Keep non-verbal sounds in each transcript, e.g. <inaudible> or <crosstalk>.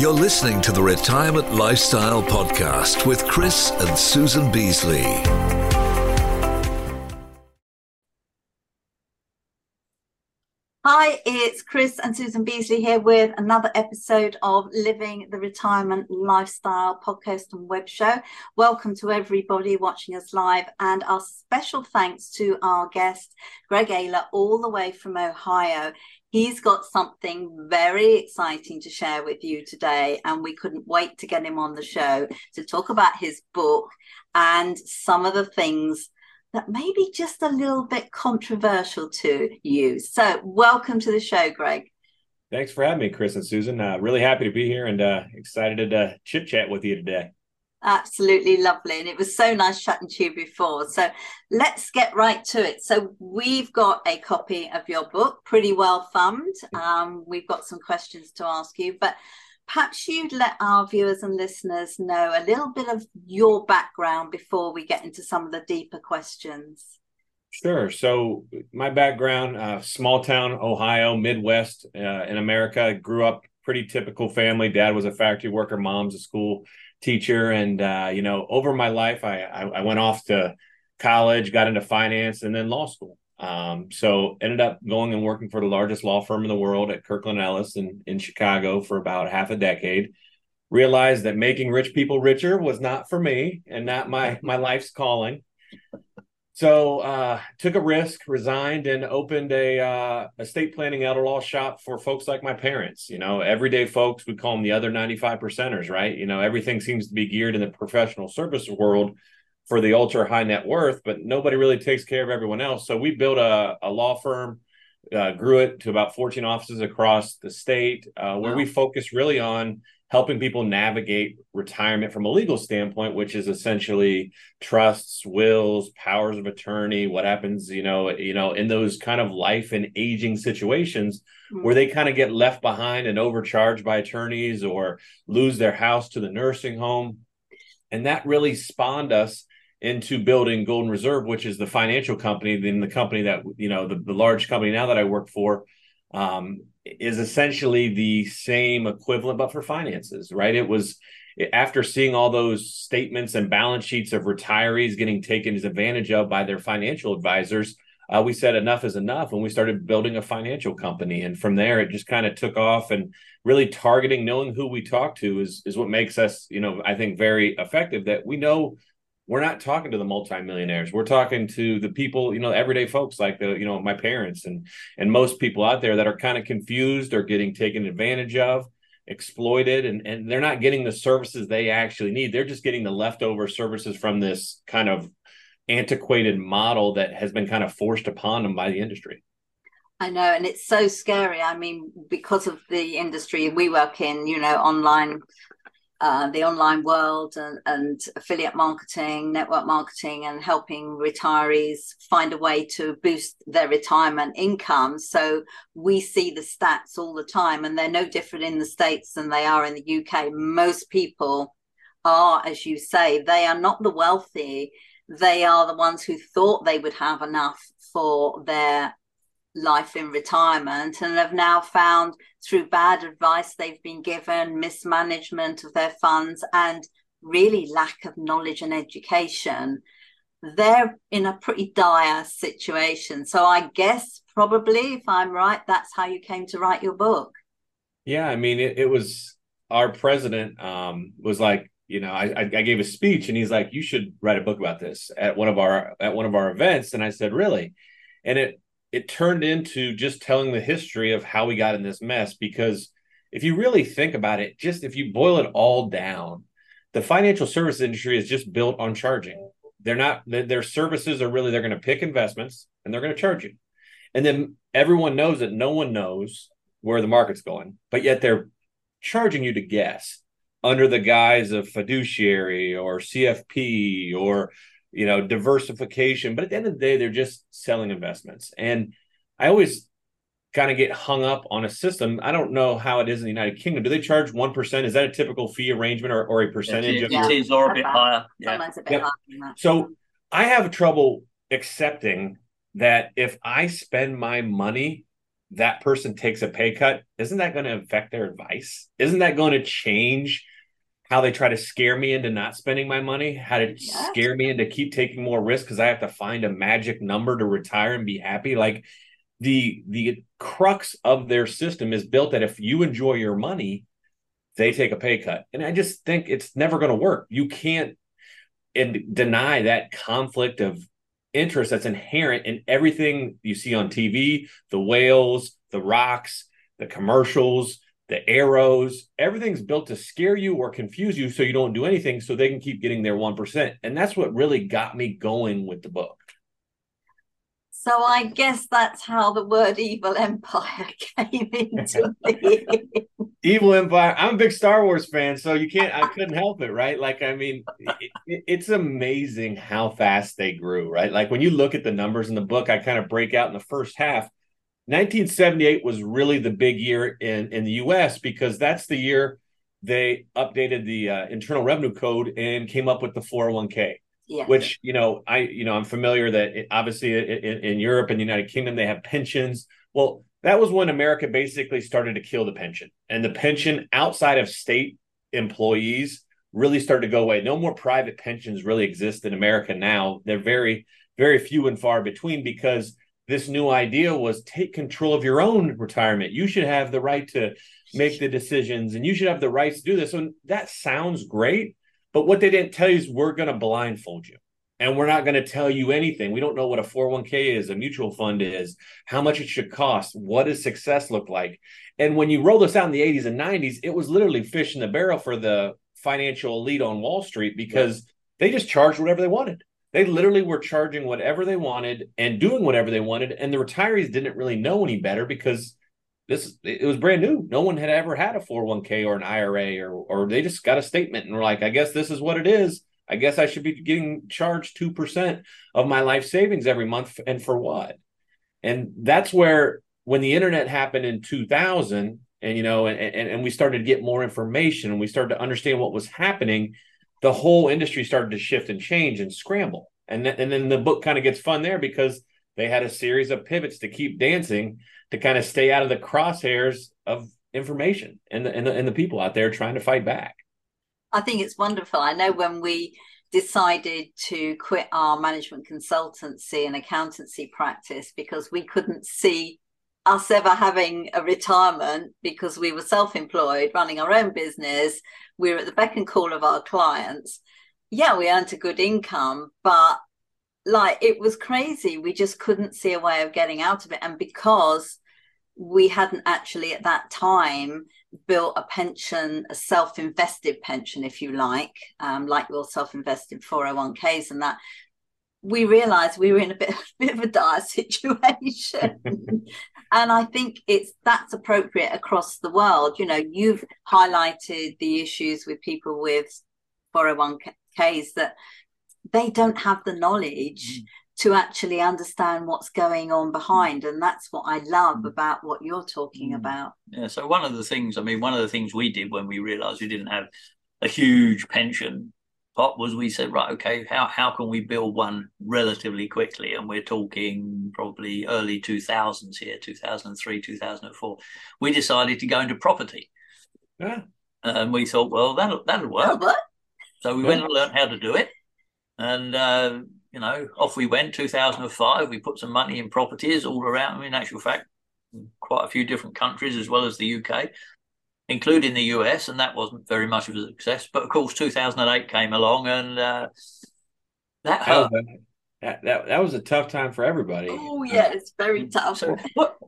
You're listening to the Retirement Lifestyle Podcast with Chris and Susan Beasley. Hi, it's Chris and Susan Beasley here with another episode of Living the Retirement Lifestyle podcast and web show. Welcome to everybody watching us live, and our special thanks to our guest, Greg Aler, all the way from Ohio. He's got something very exciting to share with you today, and we couldn't wait to get him on the show to talk about his book and some of the things that may be just a little bit controversial to you. So, welcome to the show, Greg. Thanks for having me, Chris and Susan. Uh, really happy to be here and uh, excited to uh, chit chat with you today. Absolutely lovely. And it was so nice chatting to you before. So let's get right to it. So we've got a copy of your book, pretty well thumbed. Um, we've got some questions to ask you, but perhaps you'd let our viewers and listeners know a little bit of your background before we get into some of the deeper questions. Sure. So my background, uh, small town, Ohio, Midwest uh, in America. Grew up pretty typical family. Dad was a factory worker. Mom's a school teacher. And, uh, you know, over my life, I, I, I went off to college, got into finance and then law school. Um, so ended up going and working for the largest law firm in the world at Kirkland Ellis in, in Chicago for about half a decade. Realized that making rich people richer was not for me and not my my life's calling. So uh, took a risk, resigned, and opened a uh, estate planning elder law shop for folks like my parents. You know, everyday folks. We call them the other ninety five percenters, right? You know, everything seems to be geared in the professional service world for the ultra high net worth, but nobody really takes care of everyone else. So we built a, a law firm, uh, grew it to about 14 offices across the state, uh, where wow. we focus really on helping people navigate retirement from a legal standpoint, which is essentially trusts, wills, powers of attorney, what happens, you know, you know, in those kind of life and aging situations mm-hmm. where they kind of get left behind and overcharged by attorneys or lose their house to the nursing home. And that really spawned us into building Golden Reserve, which is the financial company, then the company that you know the, the large company now that I work for um, is essentially the same equivalent, but for finances, right? It was after seeing all those statements and balance sheets of retirees getting taken advantage of by their financial advisors. Uh, we said enough is enough and we started building a financial company and from there it just kind of took off and really targeting knowing who we talk to is is what makes us you know i think very effective that we know we're not talking to the multimillionaires. We're talking to the people, you know, everyday folks like the, you know, my parents and and most people out there that are kind of confused or getting taken advantage of, exploited, and and they're not getting the services they actually need. They're just getting the leftover services from this kind of antiquated model that has been kind of forced upon them by the industry. I know, and it's so scary. I mean, because of the industry we work in, you know, online uh, the online world and, and affiliate marketing, network marketing, and helping retirees find a way to boost their retirement income. So we see the stats all the time, and they're no different in the States than they are in the UK. Most people are, as you say, they are not the wealthy. They are the ones who thought they would have enough for their life in retirement and have now found through bad advice they've been given, mismanagement of their funds, and really lack of knowledge and education, they're in a pretty dire situation. So I guess probably, if I'm right, that's how you came to write your book. Yeah, I mean, it, it was our president um, was like, you know, I, I gave a speech and he's like, you should write a book about this at one of our at one of our events, and I said, really, and it it turned into just telling the history of how we got in this mess because if you really think about it just if you boil it all down the financial service industry is just built on charging. They're not their services are really they're going to pick investments and they're going to charge you. And then everyone knows that no one knows where the market's going but yet they're charging you to guess under the guise of fiduciary or cfp or you know, diversification. But at the end of the day, they're just selling investments. And I always kind of get hung up on a system. I don't know how it is in the United Kingdom. Do they charge one percent? Is that a typical fee arrangement or, or a percentage? Yeah, it is or a bit higher. Yeah. A bit higher so I have trouble accepting that if I spend my money that person takes a pay cut, isn't that going to affect their advice? Isn't that going to change how they try to scare me into not spending my money? How to yeah. scare me into keep taking more risk because I have to find a magic number to retire and be happy? Like the the crux of their system is built that if you enjoy your money, they take a pay cut. And I just think it's never going to work. You can't and deny that conflict of interest that's inherent in everything you see on TV, the whales, the rocks, the commercials, the arrows, everything's built to scare you or confuse you so you don't do anything so they can keep getting their 1%. And that's what really got me going with the book. So I guess that's how the word evil empire <laughs> came into being. <laughs> evil empire. I'm a big Star Wars fan, so you can't. I couldn't help it, right? Like, I mean, it, it's amazing how fast they grew, right? Like when you look at the numbers in the book, I kind of break out in the first half. 1978 was really the big year in in the U.S. because that's the year they updated the uh, Internal Revenue Code and came up with the 401k yeah. which you know i you know i'm familiar that it, obviously in, in, europe and the united kingdom they have pensions well that was when america basically started to kill the pension and the pension outside of state employees really started to go away no more private pensions really exist in america now they're very very few and far between because this new idea was take control of your own retirement you should have the right to make the decisions and you should have the rights to do this and that sounds great but what they didn't tell you is we're going to blindfold you and we're not going to tell you anything. We don't know what a 401k is, a mutual fund is, how much it should cost, what does success look like. And when you roll this out in the 80s and 90s, it was literally fish in the barrel for the financial elite on Wall Street because they just charged whatever they wanted. They literally were charging whatever they wanted and doing whatever they wanted. And the retirees didn't really know any better because this it was brand new. No one had ever had a 401k or an IRA or or they just got a statement and were like, I guess this is what it is. I guess I should be getting charged 2% of my life savings every month and for what? And that's where when the internet happened in 2000 and you know and, and, and we started to get more information and we started to understand what was happening, the whole industry started to shift and change and scramble. And th- and then the book kind of gets fun there because they had a series of pivots to keep dancing to kind of stay out of the crosshairs of information and the, and the, and the people out there trying to fight back. I think it's wonderful. I know when we decided to quit our management consultancy and accountancy practice because we couldn't see us ever having a retirement because we were self-employed running our own business were at the beck and call of our clients yeah we earned a good income but like it was crazy. We just couldn't see a way of getting out of it. And because we hadn't actually at that time built a pension, a self invested pension, if you like, um, like your self invested 401ks and that, we realized we were in a bit, <laughs> bit of a dire situation. <laughs> and I think it's that's appropriate across the world. You know, you've highlighted the issues with people with 401ks that they don't have the knowledge mm. to actually understand what's going on behind and that's what i love mm. about what you're talking mm. about yeah so one of the things i mean one of the things we did when we realized we didn't have a huge pension pot was we said right okay how, how can we build one relatively quickly and we're talking probably early 2000s here 2003 2004 we decided to go into property yeah and we thought well that'll that'll work so we yeah. went and learned how to do it and, uh, you know, off we went, 2005. We put some money in properties all around. I in actual fact, quite a few different countries as well as the UK, including the US, and that wasn't very much of a success. But of course, 2008 came along, and uh, that hurt. That, that, that was a tough time for everybody. Oh yeah, it's very tough. So what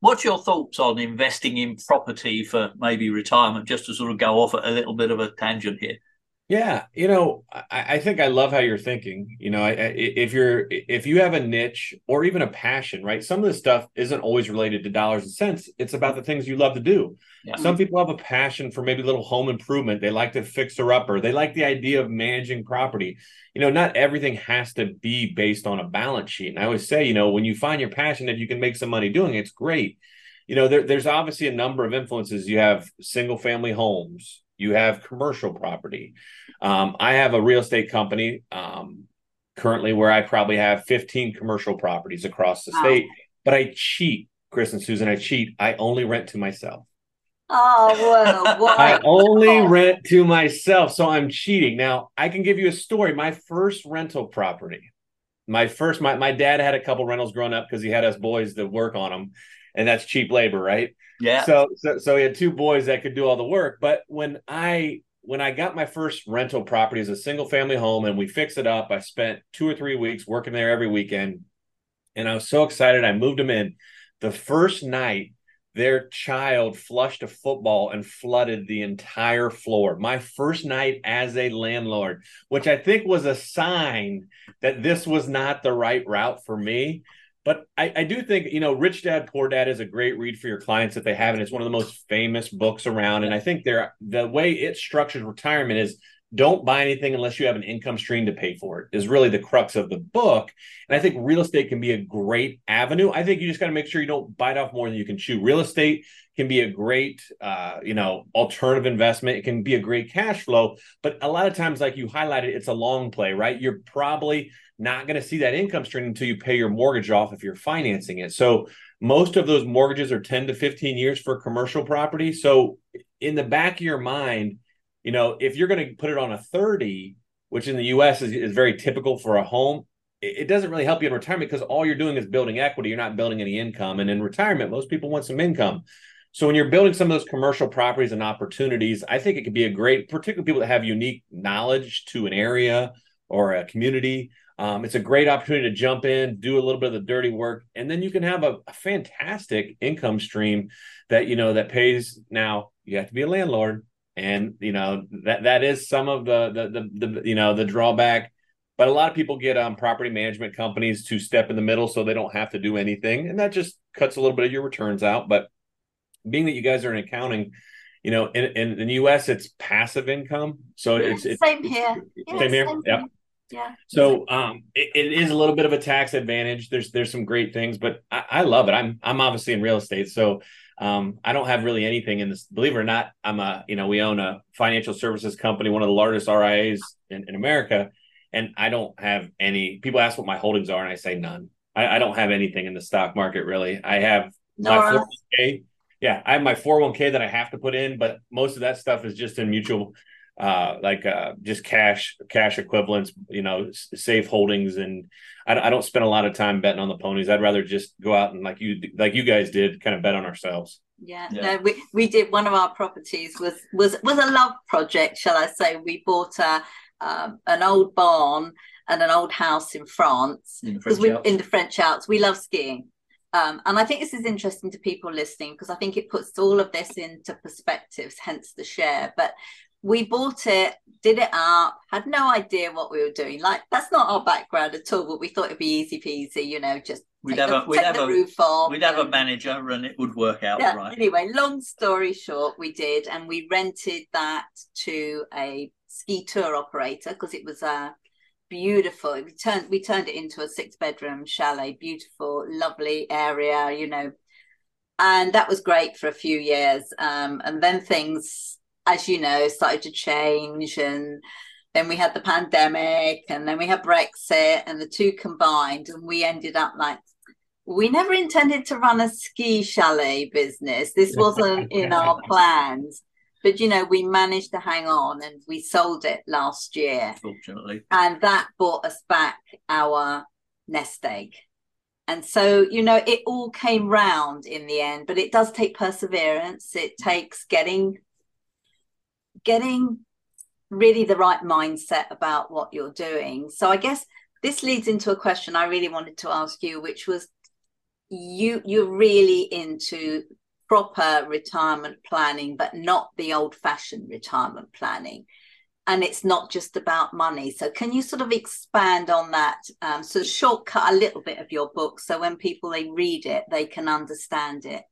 what's your thoughts on investing in property for maybe retirement? Just to sort of go off at a little bit of a tangent here. Yeah, you know, I, I, think I love how you're thinking. You know, I, I, if you're if you have a niche or even a passion, right? Some of this stuff isn't always related to dollars and cents. It's about the things you love to do. Yeah. Some people have a passion for maybe a little home improvement. They like to fix her up, or they like the idea of managing property. You know, not everything has to be based on a balance sheet. And I always say, you know, when you find your passion that you can make some money doing, it, it's great. You know, there, there's obviously a number of influences. You have single family homes you have commercial property. Um, I have a real estate company um, currently where I probably have 15 commercial properties across the wow. state, but I cheat Chris and Susan, I cheat. I only rent to myself. Oh well, <laughs> I only rent to myself, so I'm cheating. Now I can give you a story. My first rental property, my first, my my dad had a couple rentals growing up because he had us boys to work on them, and that's cheap labor, right? Yeah. So, so so he had two boys that could do all the work. But when I when I got my first rental property as a single family home and we fixed it up, I spent two or three weeks working there every weekend, and I was so excited. I moved them in. The first night their child flushed a football and flooded the entire floor. My first night as a landlord, which I think was a sign that this was not the right route for me. But I, I, do think, you know, Rich Dad Poor Dad is a great read for your clients if they haven't. It's one of the most famous books around. And I think they're the way it structures retirement is don't buy anything unless you have an income stream to pay for it is really the crux of the book. And i think real estate can be a great avenue. I think you just got to make sure you don't bite off more than you can chew. Real estate can be a great uh, you know alternative investment. It can be a great cash flow. But a lot of times like you highlighted it's a long play right? You're probably not going to see that income stream until you pay your mortgage off if you're financing it so most of those mortgages are 10 to 15 years for commercial property so in the back of your mind you know, if you're going to put it on a 30, which in the US is, is very typical for a home, it, it doesn't really help you in retirement because all you're doing is building equity. You're not building any income. And in retirement, most people want some income. So when you're building some of those commercial properties and opportunities, I think it could be a great, particularly people that have unique knowledge to an area or a community. Um, it's a great opportunity to jump in, do a little bit of the dirty work, and then you can have a, a fantastic income stream that you know that pays. Now you have to be a landlord, and you know that that is some of the the the, the you know the drawback. But a lot of people get um, property management companies to step in the middle so they don't have to do anything. And that just cuts a little bit of your returns out. But being that you guys are in accounting you know in, in, in the us it's passive income. So it's, it's same here. yeah, same here. same yeah yeah. So um, it, it is a little bit of a tax advantage. There's there's some great things, but I, I love it. I'm I'm obviously in real estate, so um, I don't have really anything in this. Believe it or not, I'm a you know we own a financial services company, one of the largest RIAs in, in America, and I don't have any. People ask what my holdings are, and I say none. I, I don't have anything in the stock market really. I have my 401k. Yeah, I have my 401k that I have to put in, but most of that stuff is just in mutual uh, like uh, just cash cash equivalents, you know, safe holdings, and I, I, don't spend a lot of time betting on the ponies. I'd rather just go out and like you like you guys did, kind of bet on ourselves. Yeah, yeah. no, we we did one of our properties was was was a love project, shall I say? We bought a um, an old barn and an old house in France because we in the French Alps. We love skiing. Um, and I think this is interesting to people listening because I think it puts all of this into perspectives, hence the share. But we bought it, did it up, had no idea what we were doing. Like that's not our background at all, but we thought it'd be easy peasy, you know, just we'd have the, a we'd have a roof off. We'd have a manager and it would work out yeah, right. Anyway, long story short, we did, and we rented that to a ski tour operator because it was a beautiful. We turned we turned it into a six bedroom chalet, beautiful, lovely area, you know. And that was great for a few years. Um, and then things as you know, started to change. And then we had the pandemic, and then we had Brexit, and the two combined. And we ended up like, we never intended to run a ski chalet business. This wasn't <laughs> in our plans. But you know, we managed to hang on and we sold it last year. Fortunately. And that brought us back our nest egg. And so, you know, it all came round in the end, but it does take perseverance. It takes getting getting really the right mindset about what you're doing. So I guess this leads into a question I really wanted to ask you, which was you you're really into proper retirement planning, but not the old-fashioned retirement planning. And it's not just about money. So can you sort of expand on that? Um, so shortcut a little bit of your book so when people they read it, they can understand it.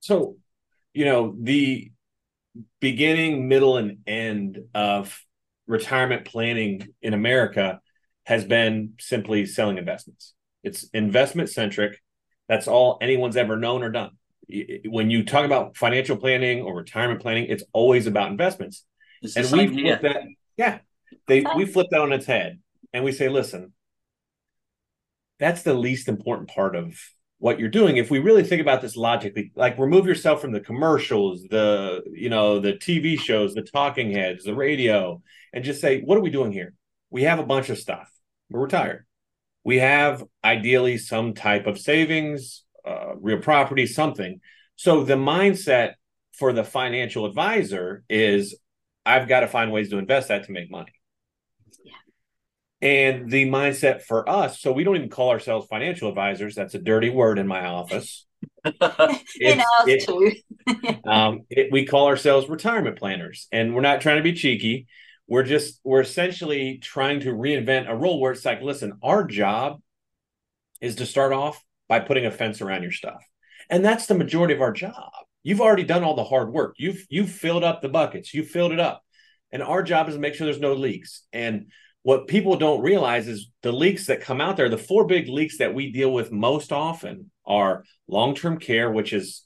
So, you know, the beginning, middle, and end of retirement planning in America has been simply selling investments. It's investment centric. That's all anyone's ever known or done. When you talk about financial planning or retirement planning, it's always about investments. and we flip that, yeah, they we flip that on its head and we say, listen, that's the least important part of what you're doing if we really think about this logically like remove yourself from the commercials the you know the tv shows the talking heads the radio and just say what are we doing here? We have a bunch of stuff. We're retired. We have ideally some type of savings uh, real property something. So the mindset for the financial advisor is i've got to find ways to invest that to make money and the mindset for us, so we don't even call ourselves financial advisors. That's a dirty word in my office. <laughs> in ours too. <laughs> um, it, we call ourselves retirement planners, and we're not trying to be cheeky. We're just we're essentially trying to reinvent a role where it's like, listen, our job is to start off by putting a fence around your stuff, and that's the majority of our job. You've already done all the hard work. You've you've filled up the buckets. You filled it up, and our job is to make sure there's no leaks and what people don't realize is the leaks that come out there the four big leaks that we deal with most often are long-term care which is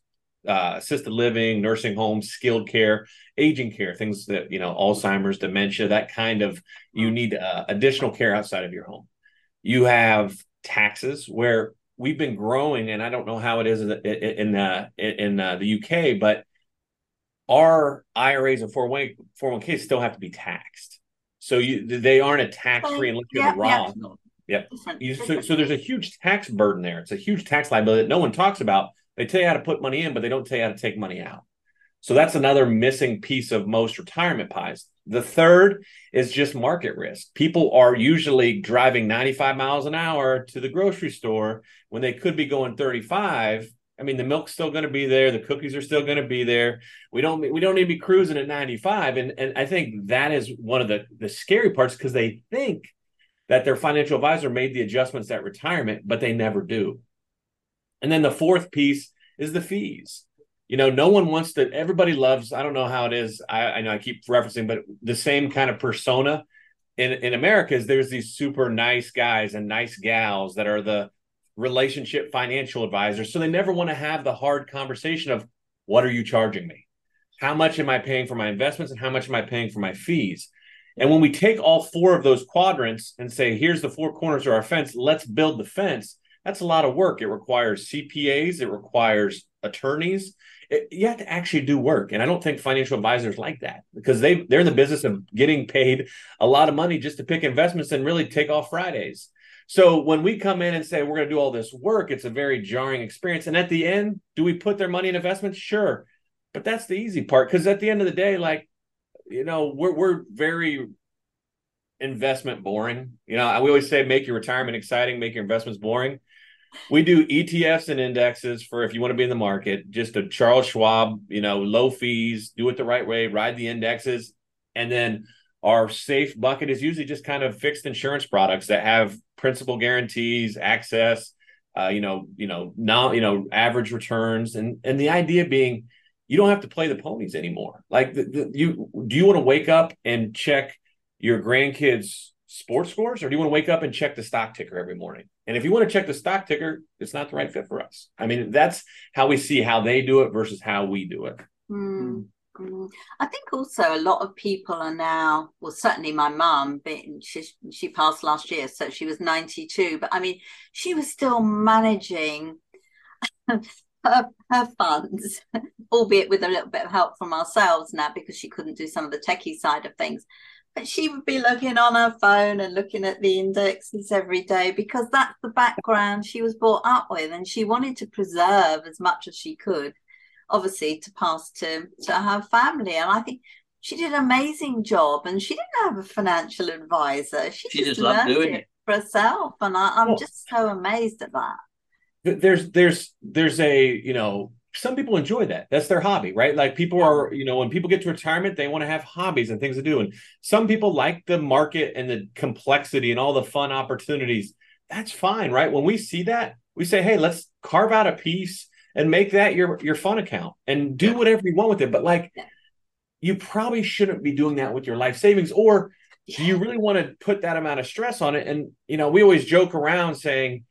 uh, assisted living nursing homes skilled care aging care things that you know alzheimer's dementia that kind of you need uh, additional care outside of your home. You have taxes where we've been growing and i don't know how it is in in, uh, in uh, the uk but our iras and 401ks still have to be taxed so you they aren't a tax free unless you're yeah, the Roth. Yeah. Yep. so, so there's a huge tax burden there. It's a huge tax liability that no one talks about. They tell you how to put money in, but they don't tell you how to take money out. So that's another missing piece of most retirement pies. The third is just market risk. People are usually driving 95 miles an hour to the grocery store when they could be going 35 I mean, the milk's still going to be there. The cookies are still going to be there. We don't we don't need to be cruising at 95. And and I think that is one of the the scary parts because they think that their financial advisor made the adjustments at retirement, but they never do. And then the fourth piece is the fees. You know, no one wants to. Everybody loves. I don't know how it is. I, I know I keep referencing, but the same kind of persona in in America is there's these super nice guys and nice gals that are the relationship financial advisors. So they never want to have the hard conversation of what are you charging me? How much am I paying for my investments and how much am I paying for my fees? And when we take all four of those quadrants and say, here's the four corners of our fence, let's build the fence, that's a lot of work. It requires CPAs, it requires attorneys. It, you have to actually do work. And I don't think financial advisors like that because they, they're in the business of getting paid a lot of money just to pick investments and really take off Fridays. So when we come in and say we're going to do all this work, it's a very jarring experience. And at the end, do we put their money in investments? Sure. But that's the easy part because at the end of the day, like, you know, we're we're very investment boring. You know, we always say make your retirement exciting, make your investments boring. We do ETFs and indexes for if you want to be in the market, just a Charles Schwab, you know, low fees, do it the right way, ride the indexes, and then our safe bucket is usually just kind of fixed insurance products that have principal guarantees, access, uh, you know, you know, now you know, average returns, and and the idea being, you don't have to play the ponies anymore. Like, the, the, you do you want to wake up and check your grandkids' sports scores, or do you want to wake up and check the stock ticker every morning? And if you want to check the stock ticker, it's not the right fit for us. I mean, that's how we see how they do it versus how we do it. Mm. Mm, I think also a lot of people are now, well, certainly my mum, she, she passed last year, so she was 92, but I mean, she was still managing <laughs> her, her funds, <laughs> albeit with a little bit of help from ourselves now because she couldn't do some of the techie side of things. But she would be looking on her phone and looking at the indexes every day because that's the background she was brought up with. And she wanted to preserve as much as she could obviously to pass to to her family. And I think she did an amazing job. And she didn't have a financial advisor. She, she just, just learned it, it, for herself. And I, am well, just so amazed at that. There's there's there's a you know some people enjoy that. That's their hobby, right? Like people are, you know, when people get to retirement, they want to have hobbies and things to do. And some people like the market and the complexity and all the fun opportunities. That's fine, right? When we see that, we say, hey, let's carve out a piece and make that your your fun account and do whatever you want with it. But like, you probably shouldn't be doing that with your life savings. Or do you really want to put that amount of stress on it? And you know, we always joke around saying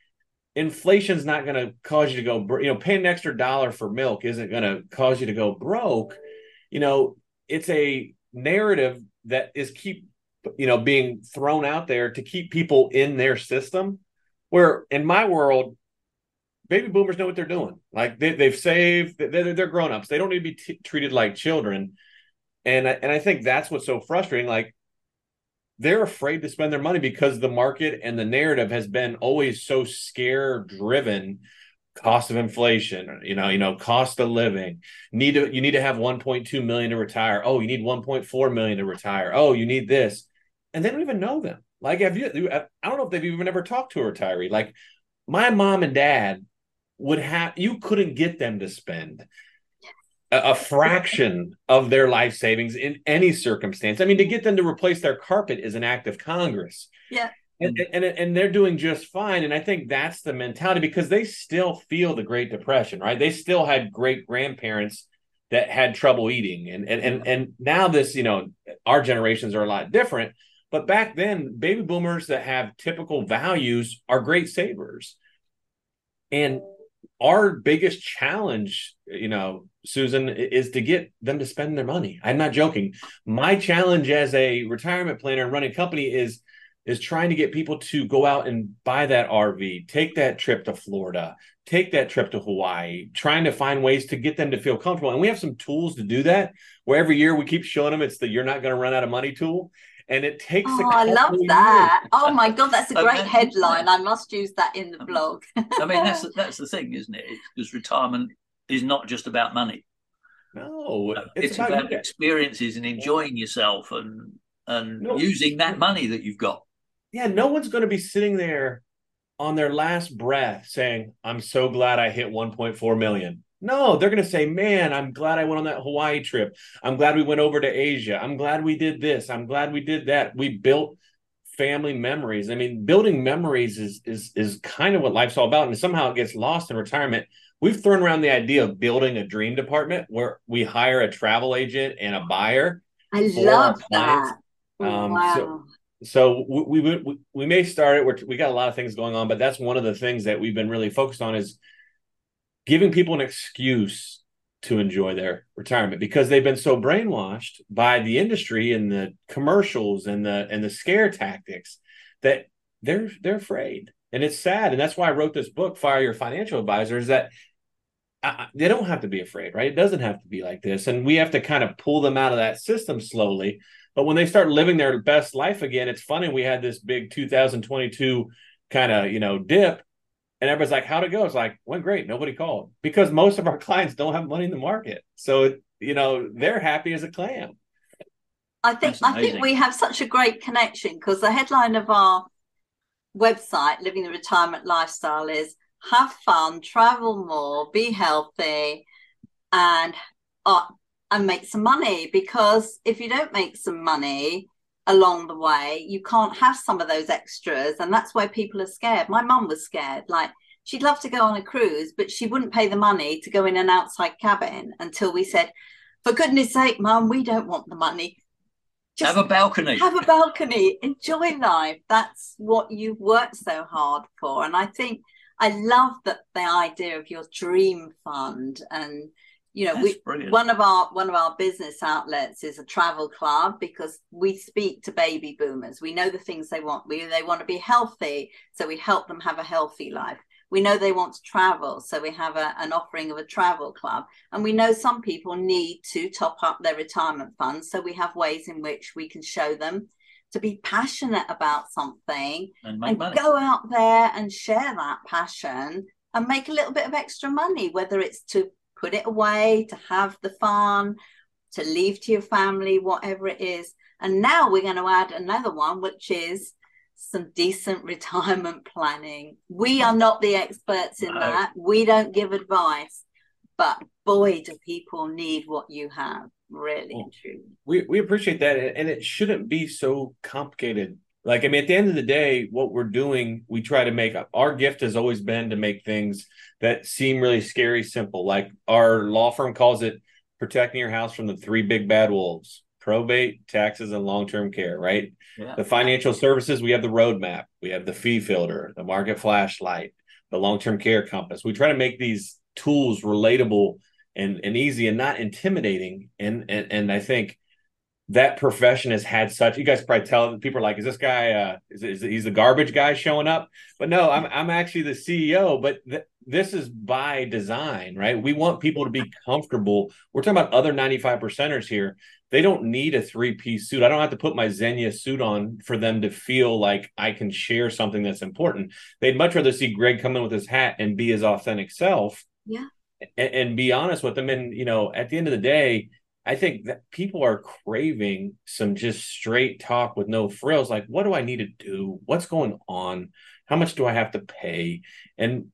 inflation's not going to cause you to go. You know, paying an extra dollar for milk isn't going to cause you to go broke. You know, it's a narrative that is keep you know being thrown out there to keep people in their system where in my world baby boomers know what they're doing. Like they, they've saved, they're, they're grown ups. They don't need to be t- treated like children. And I, and I think that's what's so frustrating. Like they're afraid to spend their money because the market and the narrative has been always so scare driven cost of inflation you know you know cost of living need to you need to have 1.2 million to retire oh you need 1.4 million to retire oh you need this and they don't even know them like have you i don't know if they've even ever talked to a retiree like my mom and dad would have you couldn't get them to spend a, a fraction of their life savings in any circumstance. I mean to get them to replace their carpet is an act of congress. Yeah. And, and and they're doing just fine. And i think that's the mentality because they still feel the great depression right? They still had great grandparents that had trouble eating. And and and, and now this you know our generations are a lot different. But back then baby boomers that have typical values are great savers. And our biggest challenge you know susan is to get them to spend their money i'm not joking my challenge as a retirement planner and running company is is trying to get people to go out and buy that RV, take that trip to Florida, take that trip to Hawaii, trying to find ways to get them to feel comfortable. And we have some tools to do that. Where every year we keep showing them it's the "you're not going to run out of money" tool, and it takes. Oh, I love that! Years. Oh my god, that's a <laughs> great headline. I must use that in the blog. I mean, that's <laughs> that's the thing, isn't it? Because retirement is not just about money. No, it's, it's about, about experiences and enjoying yourself and and no. using that money that you've got yeah, no one's going to be sitting there on their last breath saying, I'm so glad I hit 1.4 million. No, they're going to say, Man, I'm glad I went on that Hawaii trip. I'm glad we went over to Asia. I'm glad we did this. I'm glad we did that. We built family memories. I mean, building memories is is is kind of what life's all about. And somehow it gets lost in retirement. We've thrown around the idea of building a dream department where we hire a travel agent and a buyer. I love that. Um, wow. So, so we, we we may start it. We're, we got a lot of things going on, but that's one of the things that we've been really focused on is giving people an excuse to enjoy their retirement because they've been so brainwashed by the industry and the commercials and the and the scare tactics that they're they're afraid and it's sad and that's why i wrote this book fire your financial advisor is that I, they don't have to be afraid right it doesn't have to be like this and we have to kind of pull them out of that system slowly but when they start living their best life again, it's funny. We had this big 2022 kind of, you know, dip. And everybody's like, how'd it go? It's like, went great. Nobody called because most of our <laughs> clients don't have money in the market. So, you know, they're happy as a clam. I think I think we have such a great connection because the headline of our website, Living the Retirement Lifestyle, is have fun, travel more, be healthy, and uh, and make some money because if you don't make some money along the way you can't have some of those extras and that's why people are scared. My mum was scared like she'd love to go on a cruise but she wouldn't pay the money to go in an outside cabin until we said for goodness sake mum we don't want the money. Just have a balcony. have a balcony. Enjoy life. That's what you've worked so hard for. And i think i love that the idea of your dream fund and you know we one of our one of our business outlets is a travel club because we speak to baby boomers. We know the things they want. We they want to be healthy so we help them have a healthy life. We know they want to travel so we have a, an offering of a travel club. And we know some people need to top up their retirement funds so we have ways in which we can show them to be passionate about something and, and go out there and share that passion and make a little bit of extra money whether it's to put it away, to have the fun, to leave to your family, whatever it is. And now we're going to add another one, which is some decent retirement planning. We are not the experts in no. that. We don't give advice, but boy, do people need what you have. Really well, true. We we appreciate that, and it shouldn't be so complicated. Like I mean, at the end of the day, what we're doing, we try to make our gift has always been to make things that seem really scary simple. Like our law firm calls it protecting your house from the three big bad wolves probate, taxes, and long term care, right? Yeah. The financial services, we have the roadmap, we have the fee filter, the market flashlight, the long term care compass. We try to make these tools relatable and, and easy and not intimidating. And, and, and I think that profession has had such you guys probably tell people are like is this guy uh is, is he's the garbage guy showing up? But no i'm i'm actually the ceo but th- this is by design right? We want people to be comfortable. We're talking about other 95 percenters here. They don't need a three piece suit. I don't have to put my Zegna suit on for them to feel like i can share something that's important. They'd much rather see greg come in with his hat and be his authentic self yeah. and, and be honest with them. And you know at the end of the day I think that people are craving some just straight talk with no frills. Like, what do I need to do? What's going on? How much do I have to pay? And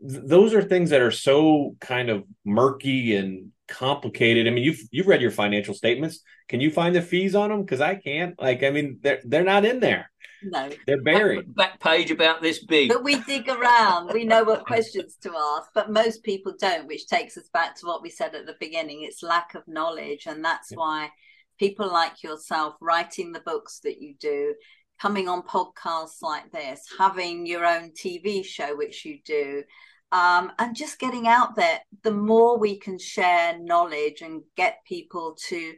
th- those are things that are so kind of murky and complicated. I mean, you've you've read your financial statements. Can you find the fees on them? Because I can't. Like, I mean, they're they're not in there. No, they're buried. Back, page about this big. But we dig around. We know what <laughs> questions to ask, but most people don't, which takes us back to what we said at the beginning. It's lack of knowledge, and that's yeah. why people like yourself writing the books that you do, coming on podcasts like this, having your own TV show, which you do. Um, and just getting out there, the more we can share knowledge and get people to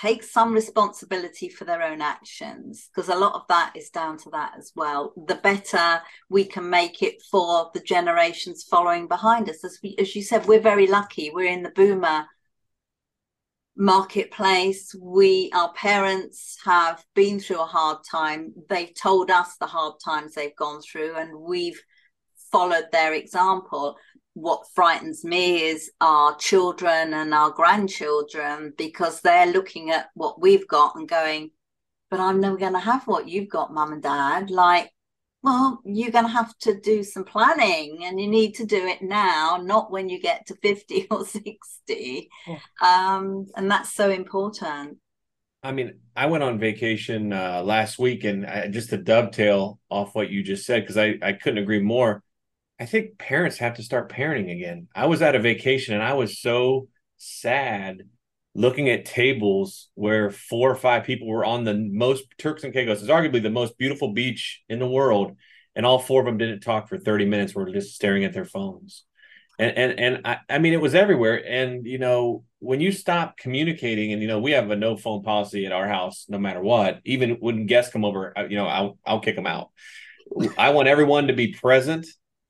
take some responsibility for their own actions because a lot of that is down to that as well. The better we can make it for the generations following behind us. As, we, as you said we're very lucky. We're in the boomer marketplace. We our parents have been through a hard time. They've told us the hard times they've gone through and we've followed their example what frightens me is our children and our grandchildren because they're looking at what we've got and going, but I'm never going to have what you've got, mum and dad. Like, well, you're going to have to do some planning and you need to do it now, not when you get to 50 <laughs> or 60. Yeah. Um, and that's so important. I mean, I went on vacation uh, last week and I, just to dovetail off what you just said, because I, I couldn't agree more I think parents have to start parenting again. I was at a vacation and I was so sad looking at tables where four or five people were on the most Turks and Caicos is arguably the most beautiful beach in the world, and all four of them didn't talk for 30 minutes, were just staring at their phones. And and and I, I mean it was everywhere. And you know, when you stop communicating, and you know, we have a no phone policy at our house, no matter what. Even when guests come over, you know, I'll I'll kick them out. I want everyone to be present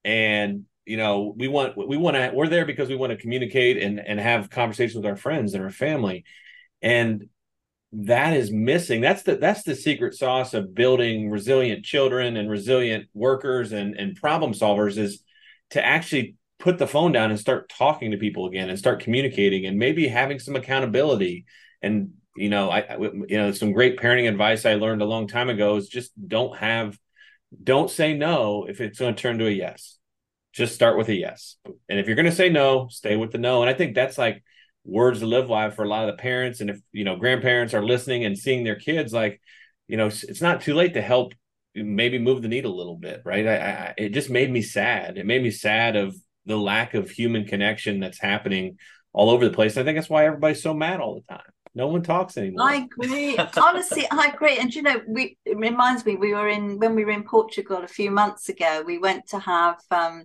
and you know we want we want to we're there because we want to communicate and and have conversations with our friends and our family. And that is missing. That's the that's the secret sauce of building resilient children and resilient workers and and problem solvers is to actually put the phone down and start talking to people again and start communicating and maybe having some accountability. And you know I, I you know some great parenting advice i learned a long time ago is just don't have don't say no if it's going to turn to a yes. Just start with a yes. And if you're going to say no, stay with the no. And I think that's like words to live by for a lot of the parents. And if, you know, grandparents are listening and seeing their kids, like, you know, it's not too late to help maybe move the needle a little bit. Right. I, I it just made me sad. It made me sad of the lack of human connection that's happening all over the place. I think that's why everybody's so mad all the time. No one talks anymore. I agree. Honestly, I agree. And you know, we it reminds me we were in when we were in Portugal a few months ago. We went to have um,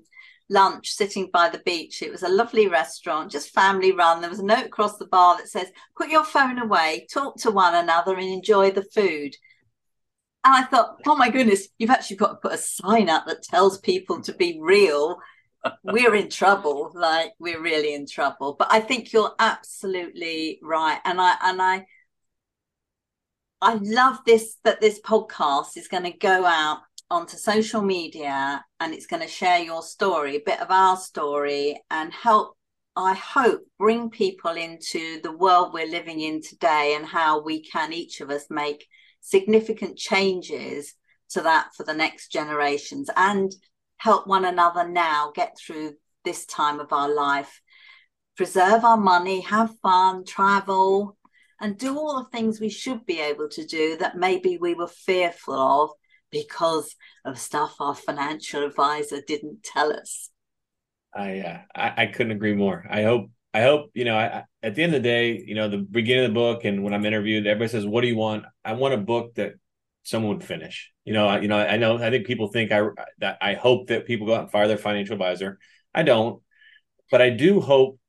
lunch sitting by the beach. It was a lovely restaurant, just family run. There was a note across the bar that says, "Put your phone away, talk to one another, and enjoy the food." And I thought, oh my goodness, you've actually got to put a sign up that tells people to be real we're in trouble like we're really in trouble but i think you're absolutely right and i and i i love this that this podcast is going to go out onto social media and it's going to share your story a bit of our story and help i hope bring people into the world we're living in today and how we can each of us make significant changes to that for the next generations and help one another now get through this time of our life, preserve our money, have fun, travel, and do all the things we should be able to do that maybe we were fearful of because of stuff our financial advisor didn't tell us. I, uh, I, I couldn't agree more. I hope I hope you know. I, at the end of the day, you know, the beginning of the book, and when I'm interviewed, everybody says, "What do you want?" I want a book that someone would finish. You know, I, you know, I know, I think people think I that I hope that people go out and fire their financial advisor. I don't, but I do hope.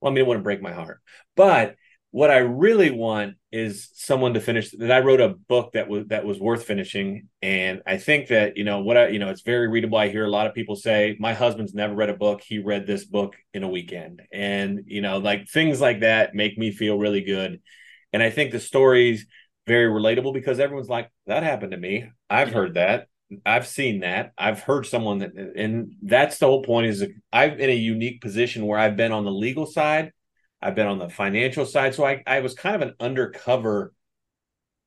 Well, I mean, it wouldn't break my heart, but what I really want is someone to finish that I wrote a book that was that was worth finishing. And I think that you know what I you know it's very readable. I hear a lot of people say my husband's never read a book. He read this book in a weekend. And you know like things like that make me feel really good. And I think the stories very relatable because everyone's like that happened to me. I've heard that. I've seen that. I've heard someone that and that's the whole point is I'm in a unique position where I've been on the legal side I've been on the financial side. So I, I was kind of an undercover,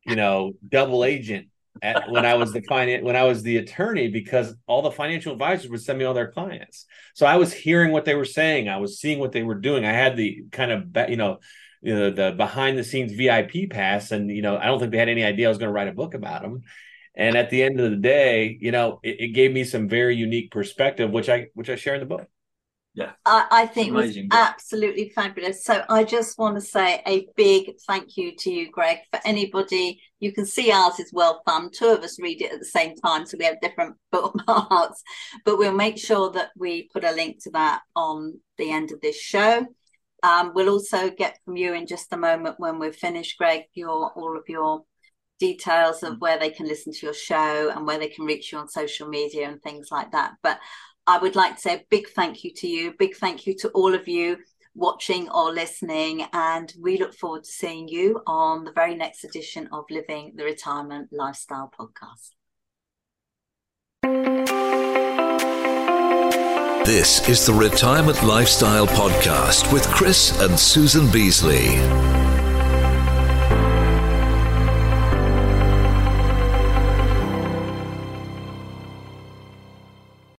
you know, double agent at, when I was the finance when I was the attorney because all the financial advisors would send me all their clients. So I was hearing what they were saying. I was seeing what they were doing. I had the kind of you know, you know the behind the scenes VIP pass, and you know I don't think they had any idea I was going to write a book about them. And at the end of the day, you know, it, it gave me some very unique perspective, which I which I share in the book yeah. I, I think it was absolutely fabulous. So i just want to say a big thank you to you greg. For anybody you can see ours is well thumbed. Two of us read it at the same time so we have different <laughs> bookmarks but we'll make sure that we put a link to that on the end of this show. Um, we'll also get from you in just a moment when we're finished greg your all of your details of mm. where they can listen to your show and where they can reach you on social media and things like that. But I would like to say a big thank you to you, big thank you to all of you watching or listening. And we look forward to seeing you on the very next edition of Living the Retirement Lifestyle podcast. This is the Retirement Lifestyle Podcast with Chris and Susan Beasley.